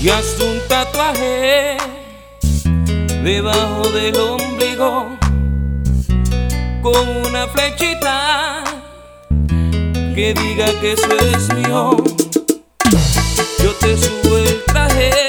y hasta un tatuaje debajo del ombligo con una flechita que diga que eso es mío. Yo te subo el traje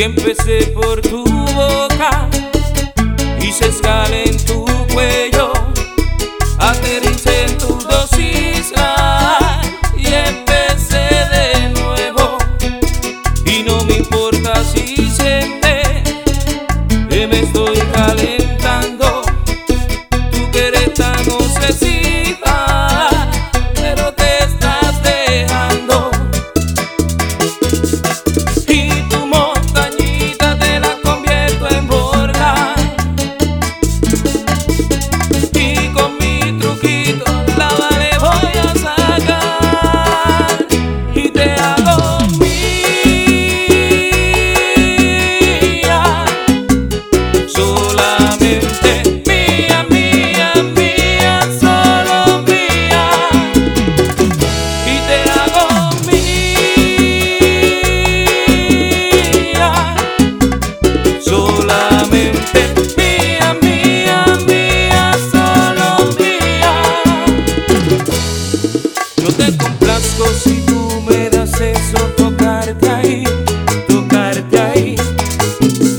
y empecé por tu boca hice escala solamente mía, mía, mía, solo mía. Yo te complazco si tú me das eso, tocarte ahí, tocarte ahí.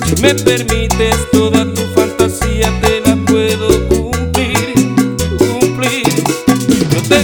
Si me permites toda tu fantasía, te la puedo cumplir, cumplir. Yo te